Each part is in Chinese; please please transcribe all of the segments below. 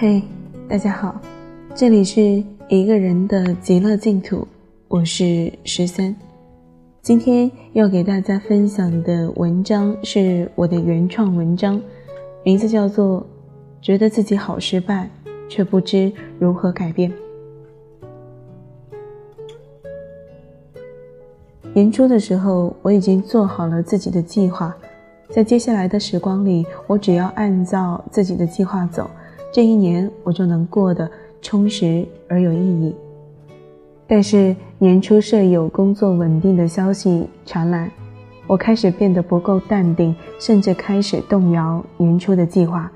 嘿，大家好，这里是一个人的极乐净土，我是十三。今天要给大家分享的文章是我的原创文章，名字叫做《觉得自己好失败，却不知如何改变》。年初的时候，我已经做好了自己的计划，在接下来的时光里，我只要按照自己的计划走。这一年我就能过得充实而有意义。但是年初舍友工作稳定的消息传来，我开始变得不够淡定，甚至开始动摇年初的计划，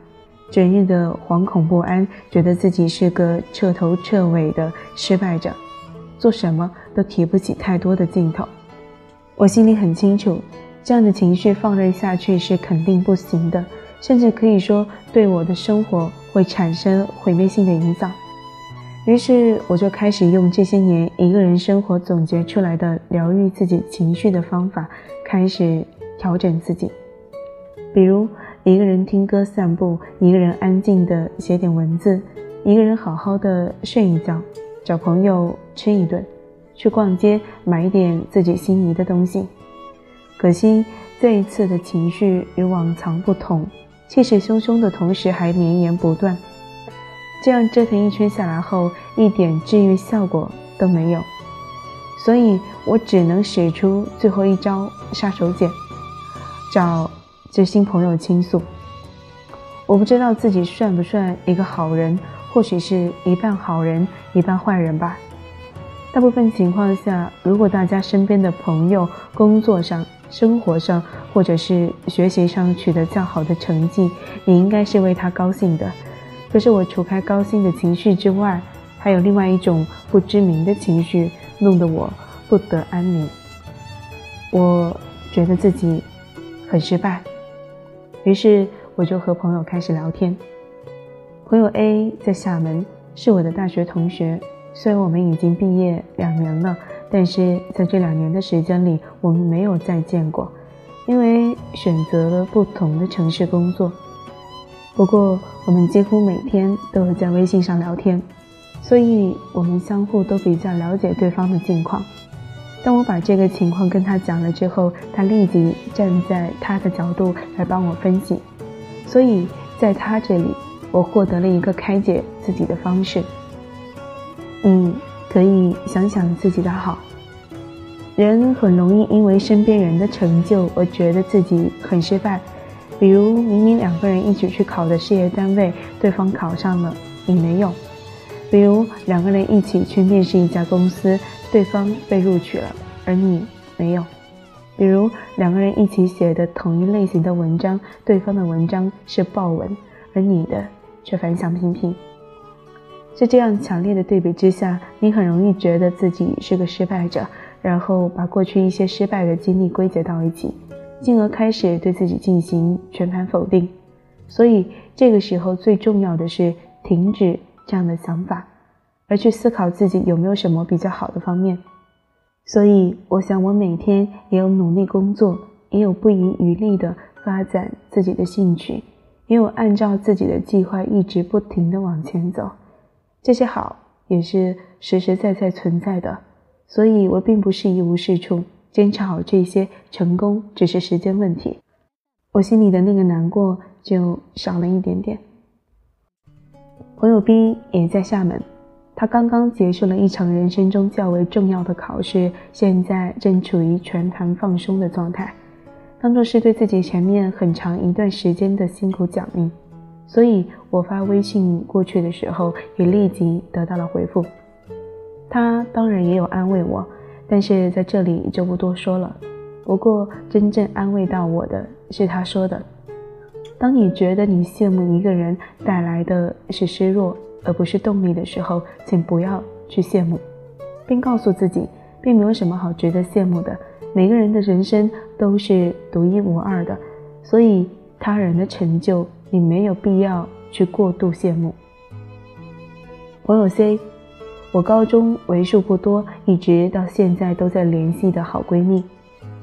整日的惶恐不安，觉得自己是个彻头彻尾的失败者，做什么都提不起太多的劲头。我心里很清楚，这样的情绪放任下去是肯定不行的。甚至可以说，对我的生活会产生毁灭性的影响。于是，我就开始用这些年一个人生活总结出来的疗愈自己情绪的方法，开始调整自己。比如，一个人听歌散步，一个人安静的写点文字，一个人好好的睡一觉，找朋友吃一顿，去逛街买一点自己心仪的东西。可惜，这一次的情绪与往常不同。气势汹汹的同时还绵延不断，这样折腾一圈下来后，一点治愈效果都没有，所以我只能使出最后一招杀手锏，找知心朋友倾诉。我不知道自己算不算一个好人，或许是一半好人一半坏人吧。大部分情况下，如果大家身边的朋友工作上，生活上或者是学习上取得较好的成绩，你应该是为他高兴的。可是我除开高兴的情绪之外，还有另外一种不知名的情绪，弄得我不得安宁。我觉得自己很失败，于是我就和朋友开始聊天。朋友 A 在厦门，是我的大学同学，虽然我们已经毕业两年了。但是在这两年的时间里，我们没有再见过，因为选择了不同的城市工作。不过，我们几乎每天都会在微信上聊天，所以我们相互都比较了解对方的近况。当我把这个情况跟他讲了之后，他立即站在他的角度来帮我分析，所以在他这里，我获得了一个开解自己的方式。你。可以想想自己的好。人很容易因为身边人的成就而觉得自己很失败，比如明明两个人一起去考的事业单位，对方考上了，你没有；比如两个人一起去面试一家公司，对方被录取了，而你没有；比如两个人一起写的同一类型的文章，对方的文章是爆文，而你的却反响平平。在这样强烈的对比之下，你很容易觉得自己是个失败者，然后把过去一些失败的经历归结到一起，进而开始对自己进行全盘否定。所以这个时候最重要的是停止这样的想法，而去思考自己有没有什么比较好的方面。所以我想，我每天也有努力工作，也有不遗余力的发展自己的兴趣，也有按照自己的计划一直不停的往前走。这些好也是实实在在存在的，所以我并不是一无是处。坚持好这些，成功只是时间问题。我心里的那个难过就少了一点点。朋友 B 也在厦门，他刚刚结束了一场人生中较为重要的考试，现在正处于全盘放松的状态，当做是对自己前面很长一段时间的辛苦奖励。所以我发微信过去的时候，也立即得到了回复。他当然也有安慰我，但是在这里就不多说了。不过真正安慰到我的是他说的：“当你觉得你羡慕一个人带来的是失落，而不是动力的时候，请不要去羡慕，并告诉自己，并没有什么好值得羡慕的。每个人的人生都是独一无二的，所以他人的成就。”你没有必要去过度羡慕。朋友 C，我高中为数不多一直到现在都在联系的好闺蜜，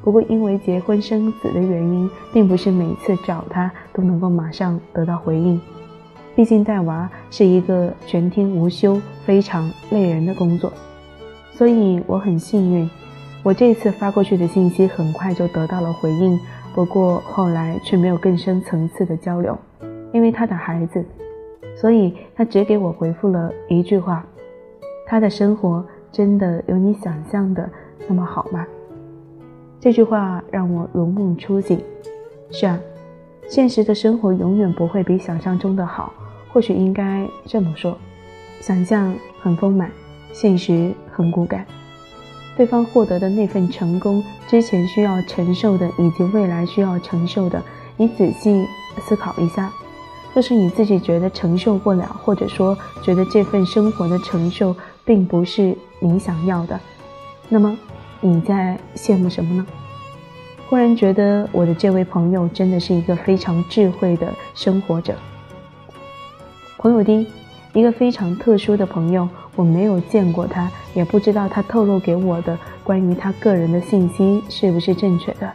不过因为结婚生子的原因，并不是每次找她都能够马上得到回应。毕竟带娃是一个全天无休、非常累人的工作，所以我很幸运，我这次发过去的信息很快就得到了回应。不过后来却没有更深层次的交流，因为他的孩子，所以他只给我回复了一句话：“他的生活真的有你想象的那么好吗？”这句话让我如梦初醒。是啊，现实的生活永远不会比想象中的好。或许应该这么说：想象很丰满，现实很骨感。对方获得的那份成功，之前需要承受的，以及未来需要承受的，你仔细思考一下。若是你自己觉得承受不了，或者说觉得这份生活的承受并不是你想要的，那么你在羡慕什么呢？忽然觉得我的这位朋友真的是一个非常智慧的生活者。朋友 D，一个非常特殊的朋友，我没有见过他，也不知道他透露给我的关于他个人的信息是不是正确的。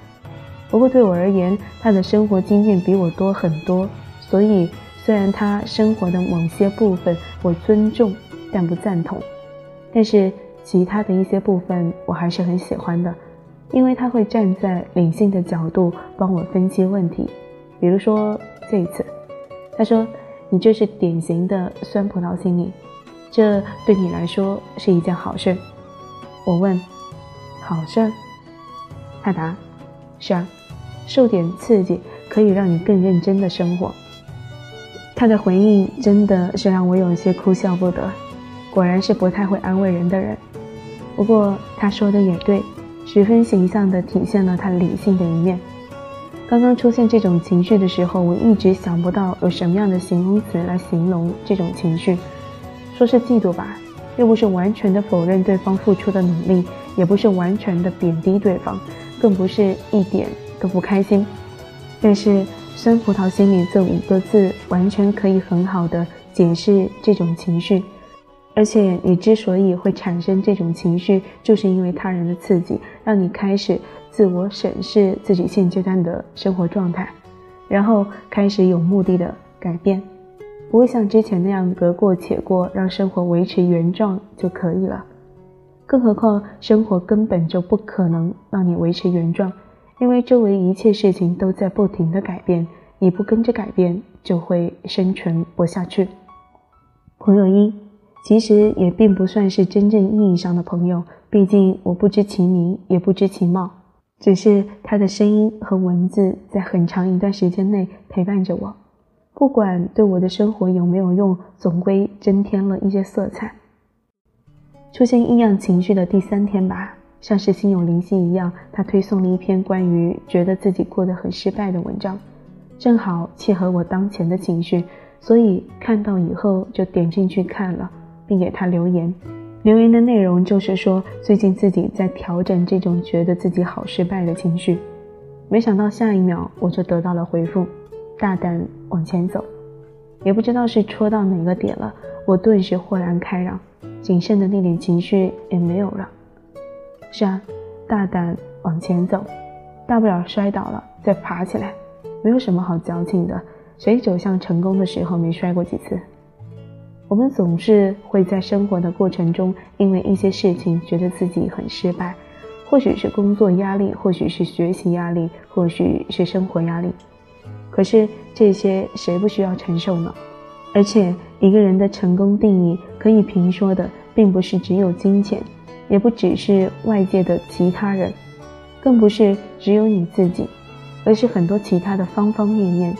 不过对我而言，他的生活经验比我多很多，所以虽然他生活的某些部分我尊重但不赞同，但是其他的一些部分我还是很喜欢的。因为他会站在理性的角度帮我分析问题，比如说这一次，他说：“你这是典型的酸葡萄心理，这对你来说是一件好事。”我问：“好事？”他答：“是啊，受点刺激可以让你更认真的生活。”他的回应真的是让我有些哭笑不得，果然是不太会安慰人的人。不过他说的也对。十分形象地体现了他理性的一面。刚刚出现这种情绪的时候，我一直想不到有什么样的形容词来形容这种情绪。说是嫉妒吧，又不是完全的否认对方付出的努力，也不是完全的贬低对方，更不是一点都不开心。但是“酸葡萄心理”这五个字，完全可以很好的解释这种情绪。而且你之所以会产生这种情绪，就是因为他人的刺激，让你开始自我审视自己现阶段的生活状态，然后开始有目的的改变，不会像之前那样得过且过，让生活维持原状就可以了。更何况生活根本就不可能让你维持原状，因为周围一切事情都在不停的改变，你不跟着改变就会生存不下去。朋友一。其实也并不算是真正意义上的朋友，毕竟我不知其名，也不知其貌，只是他的声音和文字在很长一段时间内陪伴着我，不管对我的生活有没有用，总归增添了一些色彩。出现异样情绪的第三天吧，像是心有灵犀一样，他推送了一篇关于觉得自己过得很失败的文章，正好契合我当前的情绪，所以看到以后就点进去看了。并给他留言，留言的内容就是说，最近自己在调整这种觉得自己好失败的情绪。没想到下一秒我就得到了回复：大胆往前走。也不知道是戳到哪个点了，我顿时豁然开朗，仅剩的那点情绪也没有了。是啊，大胆往前走，大不了摔倒了再爬起来，没有什么好矫情的。谁走向成功的时候没摔过几次？我们总是会在生活的过程中，因为一些事情觉得自己很失败，或许是工作压力，或许是学习压力，或许是生活压力。可是这些谁不需要承受呢？而且一个人的成功定义，可以评说的，并不是只有金钱，也不只是外界的其他人，更不是只有你自己，而是很多其他的方方面面。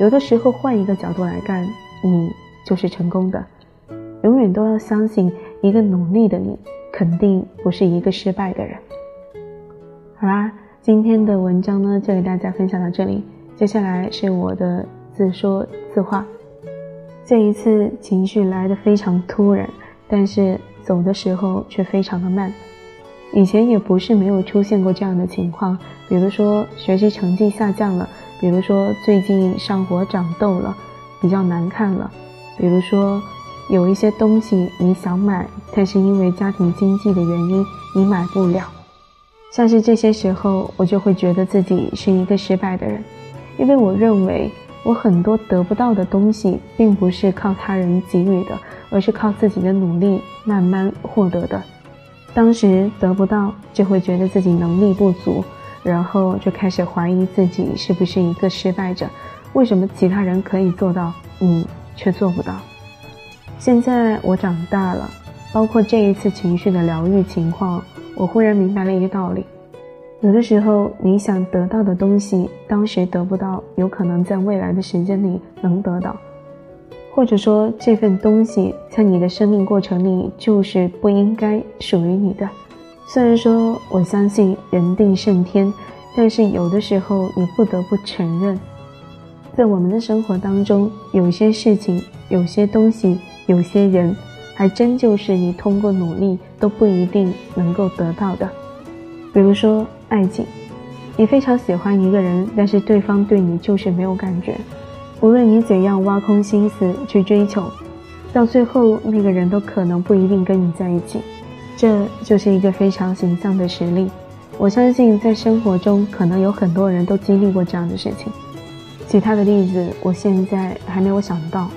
有的时候换一个角度来看，你。就是成功的，永远都要相信，一个努力的你，肯定不是一个失败的人。好啦，今天的文章呢，就给大家分享到这里。接下来是我的自说自话。这一次情绪来的非常突然，但是走的时候却非常的慢。以前也不是没有出现过这样的情况，比如说学习成绩下降了，比如说最近上火长痘了，比较难看了。比如说，有一些东西你想买，但是因为家庭经济的原因你买不了。像是这些时候，我就会觉得自己是一个失败的人，因为我认为我很多得不到的东西，并不是靠他人给予的，而是靠自己的努力慢慢获得的。当时得不到，就会觉得自己能力不足，然后就开始怀疑自己是不是一个失败者。为什么其他人可以做到，你却做不到？现在我长大了，包括这一次情绪的疗愈情况，我忽然明白了一个道理。有的时候，你想得到的东西，当时得不到，有可能在未来的时间里能得到，或者说这份东西在你的生命过程里就是不应该属于你的。虽然说我相信人定胜天，但是有的时候你不得不承认，在我们的生活当中，有些事情、有些东西、有些人，还真就是你通过努力都不一定能够得到的。比如说。爱情，你非常喜欢一个人，但是对方对你就是没有感觉。无论你怎样挖空心思去追求，到最后那个人都可能不一定跟你在一起。这就是一个非常形象的实例。我相信在生活中可能有很多人都经历过这样的事情。其他的例子我现在还没有想到。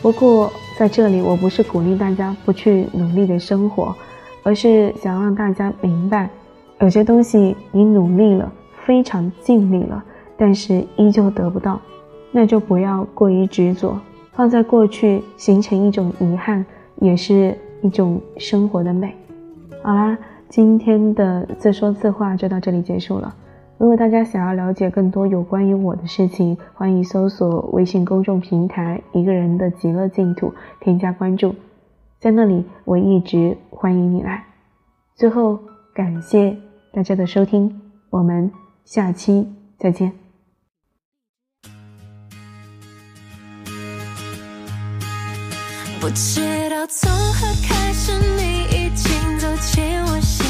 不过在这里，我不是鼓励大家不去努力的生活，而是想让大家明白。有些东西你努力了，非常尽力了，但是依旧得不到，那就不要过于执着，放在过去形成一种遗憾，也是一种生活的美。好啦，今天的自说自话就到这里结束了。如果大家想要了解更多有关于我的事情，欢迎搜索微信公众平台“一个人的极乐净土”，添加关注，在那里我一直欢迎你来。最后，感谢。大家的收听，我们下期再见。不知道从何开始，你已经走进我心